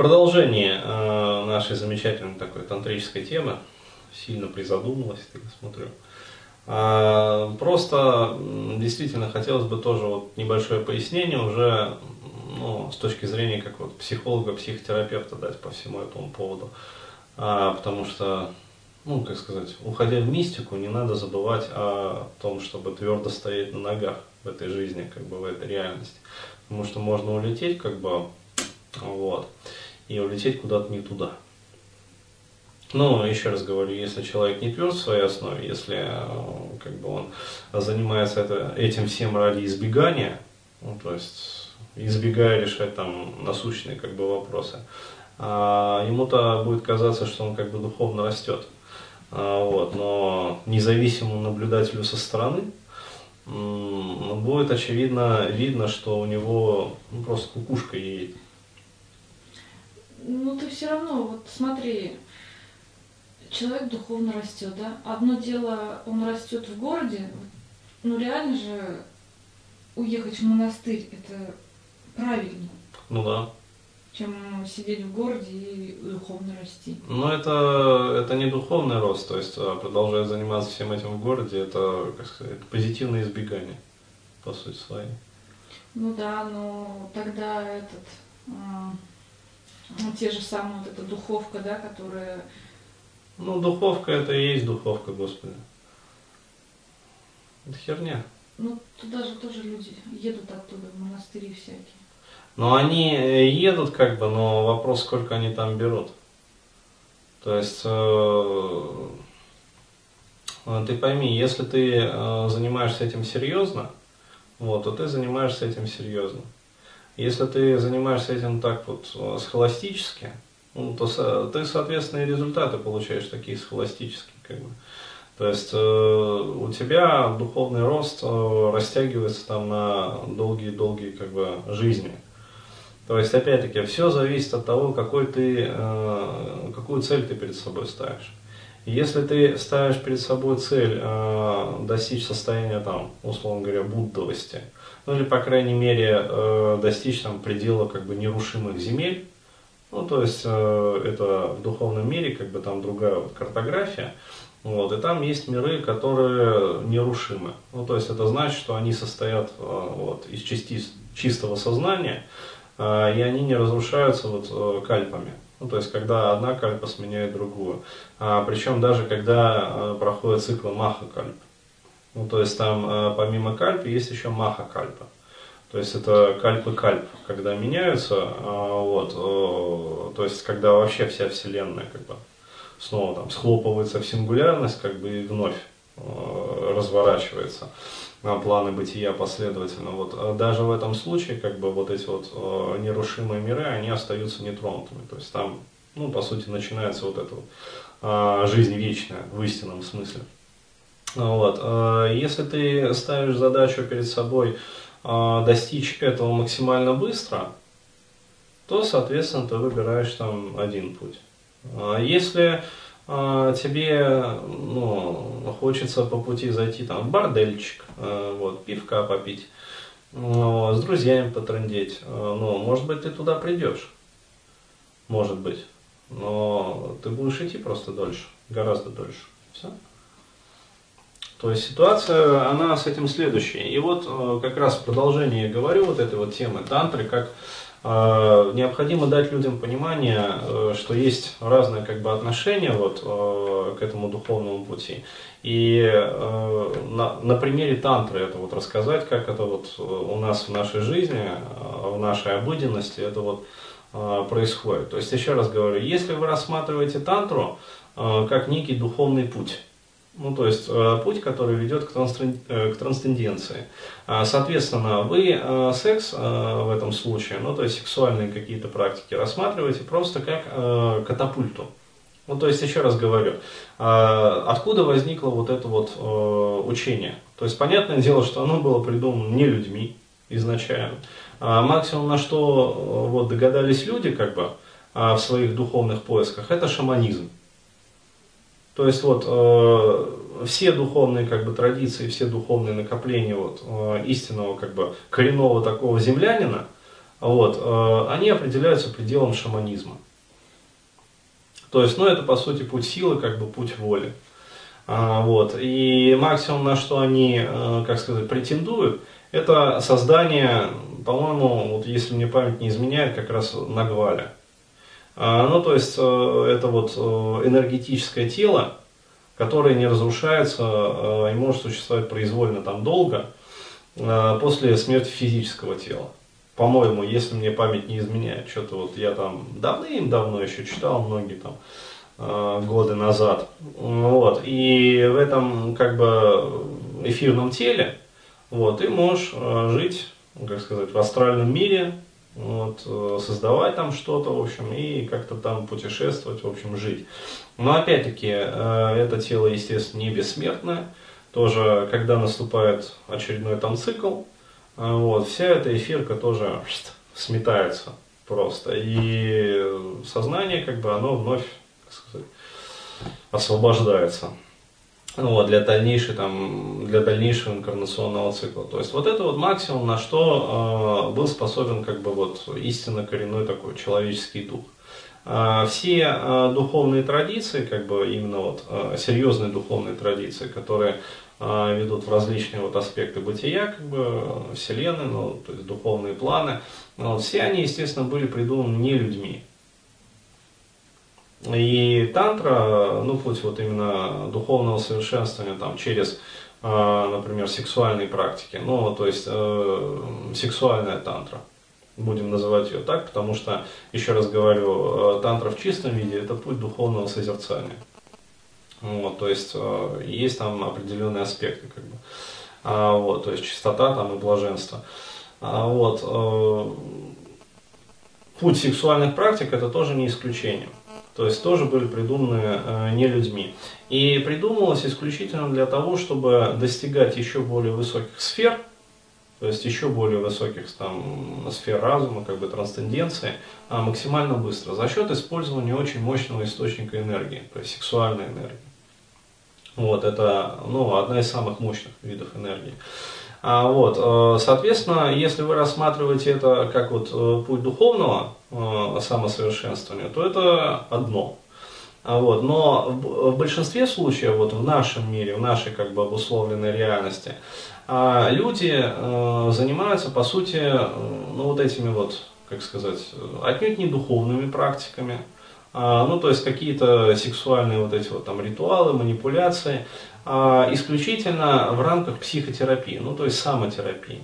продолжение э, нашей замечательной такой тантрической темы, сильно призадумалась, я смотрю. А, просто действительно хотелось бы тоже вот небольшое пояснение уже ну, с точки зрения как вот психолога, психотерапевта дать по всему этому поводу. А, потому что, ну, как сказать, уходя в мистику, не надо забывать о том, чтобы твердо стоять на ногах в этой жизни, как бы в этой реальности. Потому что можно улететь, как бы, вот, и улететь куда-то не туда. Ну, еще раз говорю, если человек не тверд в своей основе, если э, как бы он занимается это, этим всем ради избегания, ну, то есть избегая решать там насущные как бы вопросы, а, ему-то будет казаться, что он как бы духовно растет. А, вот, но независимому наблюдателю со стороны будет очевидно видно, что у него ну, просто кукушка едет. Ну ты все равно, вот смотри, человек духовно растет, да? Одно дело, он растет в городе, ну реально же уехать в монастырь это правильно. Ну да. Чем сидеть в городе и духовно расти. Ну это, это не духовный рост, то есть а, продолжая заниматься всем этим в городе, это, как сказать, позитивное избегание, по сути своей. Ну да, но тогда этот, а, ну, те же самые, вот эта духовка, да, которая ну, духовка это и есть духовка, Господи. Это херня. Ну, туда же тоже люди едут оттуда, в монастыри всякие. Ну, они э, едут как бы, но вопрос, сколько они там берут. То есть, э, э, ты пойми, если ты э, занимаешься этим серьезно, вот, то ты занимаешься этим серьезно. Если ты занимаешься этим так вот э, схоластически, ну, то ты, соответственно, и результаты получаешь такие схоластические. Как бы. То есть э, у тебя духовный рост э, растягивается там на долгие-долгие как бы, жизни. То есть, опять-таки, все зависит от того, какой ты, э, какую цель ты перед собой ставишь. Если ты ставишь перед собой цель э, достичь состояния, там, условно говоря, буддовости, ну или, по крайней мере, э, достичь там, предела как бы, нерушимых земель, ну, то есть э, это в духовном мире как бы там другая вот картография. Вот, и там есть миры, которые нерушимы. Ну, то есть это значит, что они состоят э, вот, из частиц чистого сознания, э, и они не разрушаются вот, э, кальпами. Ну, то есть, когда одна кальпа сменяет другую. А, причем даже когда э, проходит цикл маха-кальп. Ну, то есть там э, помимо кальпы есть еще маха-кальпа. То есть это кальп и кальп, когда меняются, а, вот, то есть когда вообще вся Вселенная как бы снова там схлопывается в сингулярность, как бы и вновь разворачивается на планы бытия последовательно. Вот а даже в этом случае, как бы вот эти вот нерушимые миры, они остаются нетронутыми. То есть там, ну, по сути, начинается вот эта вот жизнь вечная в истинном смысле. Вот. Если ты ставишь задачу перед собой а, достичь этого максимально быстро, то, соответственно, ты выбираешь там один путь. А если а, тебе ну, хочется по пути зайти там в бордельчик, вот, пивка попить, ну, с друзьями потрындеть, ну, может быть, ты туда придешь. Может быть. Но ты будешь идти просто дольше, гораздо дольше. Все. То есть ситуация, она с этим следующая. И вот э, как раз в продолжении говорю вот этой вот темы тантры, как э, необходимо дать людям понимание, э, что есть разные как бы отношения вот к этому духовному пути. И на, на примере тантры это вот рассказать, как это вот у нас в нашей жизни, в нашей обыденности это вот происходит. То есть еще раз говорю, если вы рассматриваете тантру как некий духовный путь, ну, то есть э, путь, который ведет к, э, к трансценденции. А, соответственно, вы э, секс в этом случае, ну, то есть сексуальные какие-то практики рассматриваете просто как катапульту. Ну, то есть, еще раз говорю, откуда возникло вот это вот учение? То есть, понятное дело, что оно было придумано не людьми изначально. А максимум, на что вот, догадались люди, как бы, в своих духовных поисках, это шаманизм. То есть вот э, все духовные как бы традиции, все духовные накопления вот э, истинного как бы коренного такого землянина, вот, э, они определяются пределом шаманизма. То есть, ну, это, по сути, путь силы, как бы путь воли. А, вот. И максимум, на что они, э, как сказать, претендуют, это создание, по-моему, вот если мне память не изменяет, как раз Нагваля. А, ну, то есть, э, это вот энергетическое тело, которое не разрушается и может существовать произвольно там долго после смерти физического тела по-моему, если мне память не изменяет, что-то вот я там давным-давно еще читал, многие там э, годы назад. Вот. И в этом как бы эфирном теле вот, ты можешь э, жить, как сказать, в астральном мире, вот, э, создавать там что-то, в общем, и как-то там путешествовать, в общем, жить. Но опять-таки, это тело, естественно, не бессмертное. Тоже, когда наступает очередной там цикл, а, вот, вся эта эфирка тоже сметается просто. И сознание, как бы, оно вновь, сказать, освобождается. Вот, для, дальнейшей, там, для дальнейшего инкарнационного цикла. То есть вот это вот максимум, на что э, был способен как бы вот истинно коренной такой человеческий дух. Э, все э, духовные традиции, как бы именно вот э, серьезные духовные традиции, которые а, ведут в различные вот аспекты бытия, как бы, Вселенной, ну, то есть духовные планы. Вот все они, естественно, были придуманы не людьми. И тантра, ну, путь вот именно духовного совершенствования там, через, а, например, сексуальные практики, ну, то есть э, сексуальная тантра, будем называть ее так, потому что, еще раз говорю, э, тантра в чистом виде – это путь духовного созерцания. Вот, то есть э, есть там определенные аспекты, как бы. А, вот, то есть чистота там и блаженство. А, вот, э, путь сексуальных практик это тоже не исключение. То есть тоже были придуманы э, не людьми. И придумывалось исключительно для того, чтобы достигать еще более высоких сфер, то есть еще более высоких там, сфер разума, как бы трансценденции, а максимально быстро, за счет использования очень мощного источника энергии, то есть сексуальной энергии. Вот, это ну, одна из самых мощных видов энергии. А, вот, э, соответственно, если вы рассматриваете это как вот э, путь духовного э, самосовершенствования, то это одно. А вот, но в, большинстве случаев, вот в нашем мире, в нашей как бы обусловленной реальности, а, люди занимаются, по сути, ну, вот этими вот, как сказать, отнюдь не духовными практиками, ну, то есть какие-то сексуальные вот эти вот там ритуалы, манипуляции, а, исключительно в рамках психотерапии, ну, то есть самотерапии.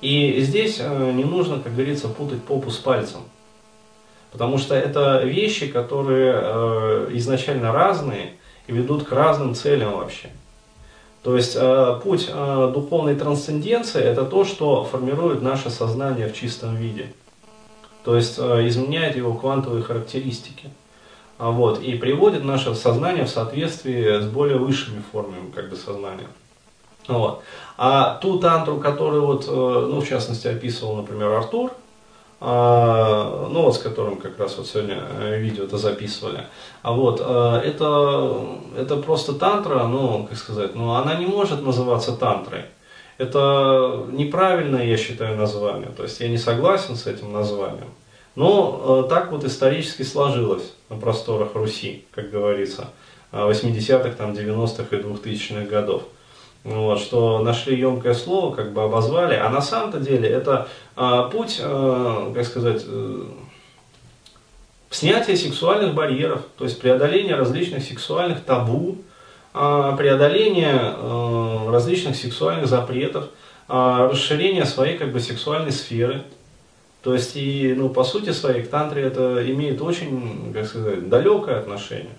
И здесь э, не нужно, как говорится, путать попу с пальцем. Потому что это вещи, которые э, изначально разные и ведут к разным целям вообще. То есть э, путь духовной трансценденции это то, что формирует наше сознание в чистом виде то есть э, изменяет его квантовые характеристики. А вот, и приводит наше сознание в соответствии с более высшими формами как бы, сознания. Вот. А ту тантру, которую вот, э, ну, в частности, описывал, например, Артур, а, ну вот с которым как раз вот сегодня э, видео это записывали. А вот это, это просто тантра, ну, как сказать, ну, она не может называться тантрой. Это неправильное, я считаю, название. То есть я не согласен с этим названием. Но э, так вот исторически сложилось на просторах Руси, как говорится, 80-х, там, 90-х и 2000-х годов. Вот, что нашли емкое слово, как бы обозвали, а на самом-то деле это э, путь, э, как сказать, э, снятия сексуальных барьеров, то есть преодоление различных сексуальных табу, э, преодоление э, различных сексуальных запретов, э, расширение своей как бы сексуальной сферы, то есть, и, ну, по сути своей, к тантре это имеет очень, как сказать, далекое отношение.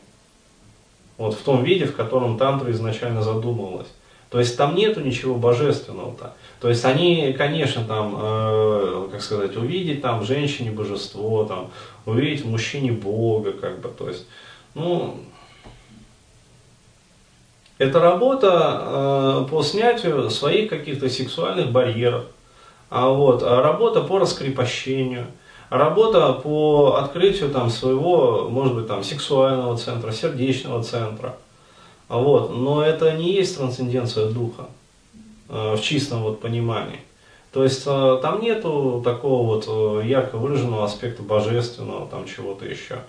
Вот в том виде, в котором тантра изначально задумывалась. То есть там нету ничего божественного-то. То есть они, конечно, там, э, как сказать, увидеть там женщине божество, там, увидеть мужчине Бога, как бы, то есть, ну, это работа э, по снятию своих каких-то сексуальных барьеров, а вот, а работа по раскрепощению, работа по открытию там, своего, может быть, там, сексуального центра, сердечного центра. А вот, но это не есть трансценденция духа э, в чистом вот понимании. То есть э, там нету такого вот э, ярко выраженного аспекта божественного, там чего-то еще.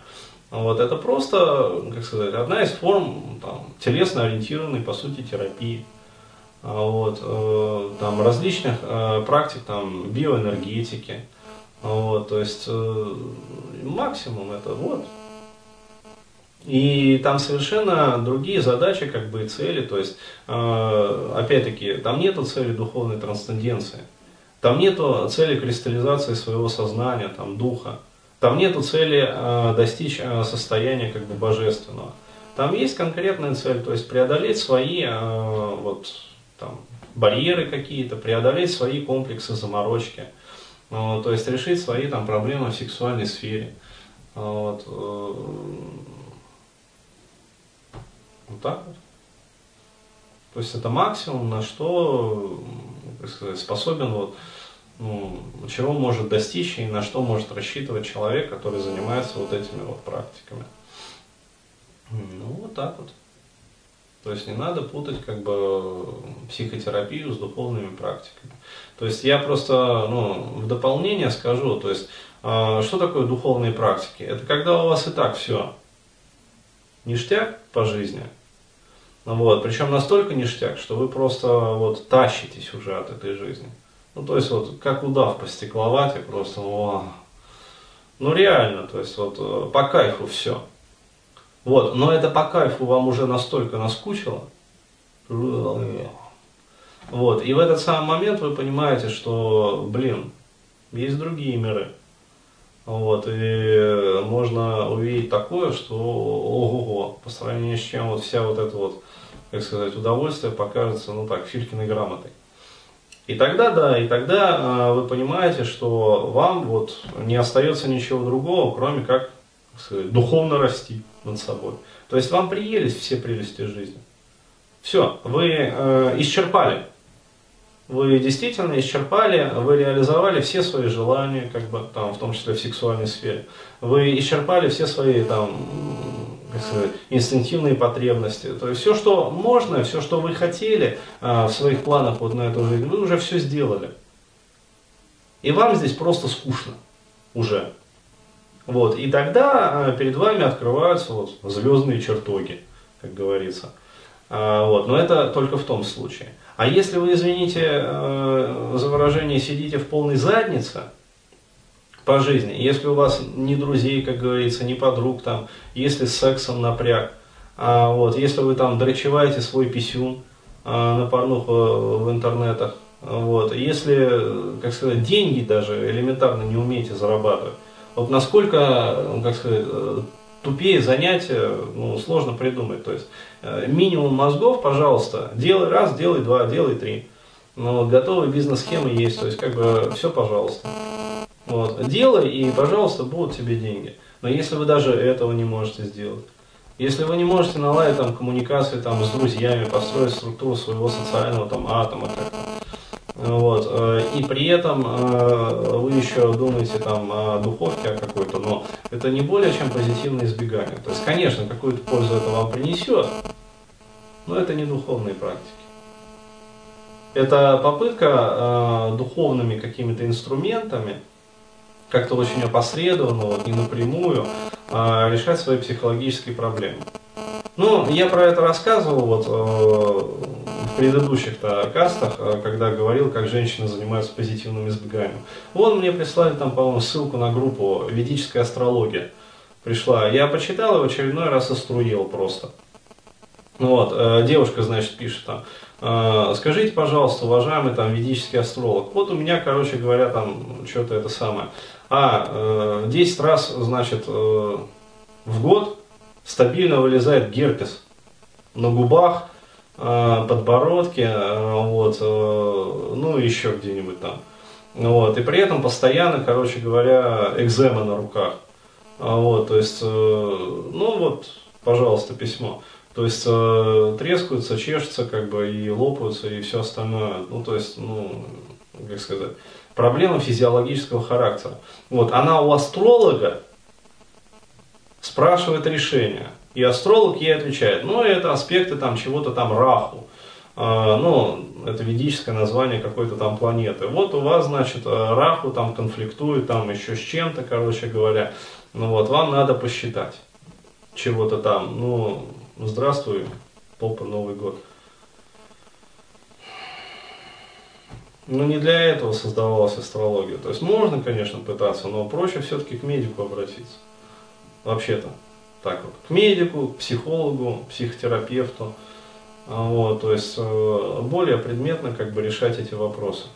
Вот, это просто, как сказать, одна из форм там, телесно ориентированной, по сути, терапии. А вот, э, там, различных э, практик там, биоэнергетики. Вот, то есть э, максимум это вот. И там совершенно другие задачи, как бы и цели. То есть, опять-таки, там нету цели духовной трансценденции. Там нету цели кристаллизации своего сознания, там, духа. Там нету цели э, достичь э, состояния как бы божественного. Там есть конкретная цель, то есть преодолеть свои э, вот, там, барьеры какие-то, преодолеть свои комплексы заморочки. Э, то есть решить свои там, проблемы в сексуальной сфере. Вот, э, вот так вот. То есть это максимум, на что сказать, способен вот, ну, чего может достичь и на что может рассчитывать человек, который занимается вот этими вот практиками. Ну, вот так вот. То есть не надо путать как бы психотерапию с духовными практиками. То есть я просто ну, в дополнение скажу, то есть э, что такое духовные практики? Это когда у вас и так все ништяк по жизни, вот, причем настолько ништяк, что вы просто вот тащитесь уже от этой жизни. Ну, то есть, вот, как удав по стекловате, просто, о, ну, реально, то есть, вот, э, по кайфу все. Вот, но это по кайфу вам уже настолько наскучило, вот, и в этот самый момент вы понимаете, что, блин, есть другие миры. Вот, и можно увидеть такое, что ого-го, по сравнению с чем вот вся вот эта вот, как сказать, удовольствие покажется, ну так, Филькиной грамотой. И тогда, да, и тогда э, вы понимаете, что вам вот не остается ничего другого, кроме как сказать, духовно расти над собой. То есть вам приелись все прелести жизни. Все, вы э, исчерпали. Вы действительно исчерпали, вы реализовали все свои желания, как бы там, в том числе в сексуальной сфере. Вы исчерпали все свои там сказать, инстинктивные потребности. То есть все, что можно, все, что вы хотели а, в своих планах вот на эту жизнь, вы уже все сделали. И вам здесь просто скучно уже. Вот. И тогда а, перед вами открываются вот звездные чертоги, как говорится. Вот. Но это только в том случае. А если вы, извините э, за выражение, сидите в полной заднице, по жизни. Если у вас ни друзей, как говорится, ни подруг, там, если с сексом напряг, а, вот, если вы там дрочеваете свой писюн а, на порнуху в интернетах, вот, если, как сказать, деньги даже элементарно не умеете зарабатывать, вот насколько, как сказать, тупее занятия, ну, сложно придумать. То есть э, минимум мозгов, пожалуйста, делай раз, делай два, делай три. Но готовые бизнес-схемы есть, то есть как бы все, пожалуйста. Вот. Делай, и, пожалуйста, будут тебе деньги. Но если вы даже этого не можете сделать, если вы не можете наладить там коммуникации там, с друзьями, построить структуру своего социального там, атома как-то, вот, э, и при этом э, вы еще думаете там о духовке какой-то, но это не более чем позитивное избегание. То есть, конечно, какую-то пользу это вам принесет, но это не духовные практики. Это попытка э, духовными какими-то инструментами как-то очень опосредованно, вот, не напрямую, а решать свои психологические проблемы. Ну, я про это рассказывал вот, э, в предыдущих-то кастах, э, когда говорил, как женщины занимаются позитивным избеганием. Вон мне прислали там, по-моему, ссылку на группу «Ведическая астрология». Пришла. Я почитал и в очередной раз оструел просто. Вот, э, девушка, значит, пишет там, скажите, пожалуйста, уважаемый там ведический астролог, вот у меня, короче говоря, там что-то это самое, а, 10 э, раз, значит, э, в год стабильно вылезает герпес на губах, э, подбородке, вот, ну еще где-нибудь там. Вот, и при этом постоянно, короче говоря, экзема на руках. Вот, то есть, ну вот, пожалуйста, письмо. То есть трескаются, чешутся, как бы, и лопаются, и все остальное. Ну, то есть, ну, как сказать, проблема физиологического характера. Вот, она у астролога спрашивает решение. И астролог ей отвечает, ну это аспекты там чего-то там раху. а, ну, это ведическое название какой-то там планеты. Вот у вас, значит, Раху там конфликтует, там еще с чем-то, короче говоря. Ну вот, вам надо посчитать чего-то там. Ну, здравствуй, попа, Новый год. Ну, не для этого создавалась астрология. То есть можно, конечно, пытаться, но проще все-таки к медику обратиться. Вообще-то. Так вот. К медику, к психологу, психотерапевту. Вот, то есть э, более предметно как бы решать эти вопросы.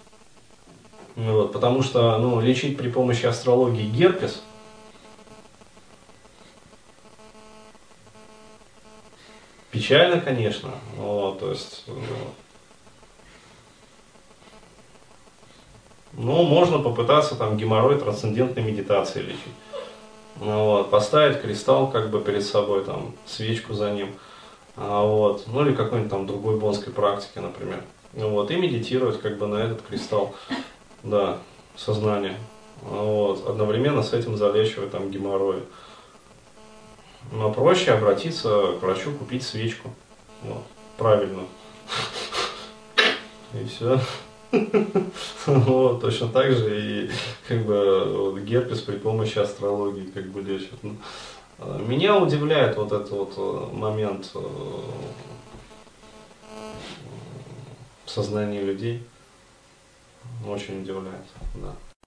Вот, потому что ну, лечить при помощи астрологии герпес печально, конечно. Вот, то есть, э, ну, можно попытаться там геморрой трансцендентной медитации лечить. Ну, вот, поставить кристалл как бы перед собой, там, свечку за ним. А, вот, ну или какой-нибудь там другой бонской практики, например. Ну, вот, и медитировать как бы на этот кристалл, да, сознание. А, вот, одновременно с этим залечивать там геморрой. Но проще обратиться к врачу, купить свечку. Вот, правильно. И все. Вот, точно так же и как бы вот, герпес при помощи астрологии как бы лечат. Ну, а, меня удивляет вот этот вот э, момент э, в сознании людей. Очень удивляет, да.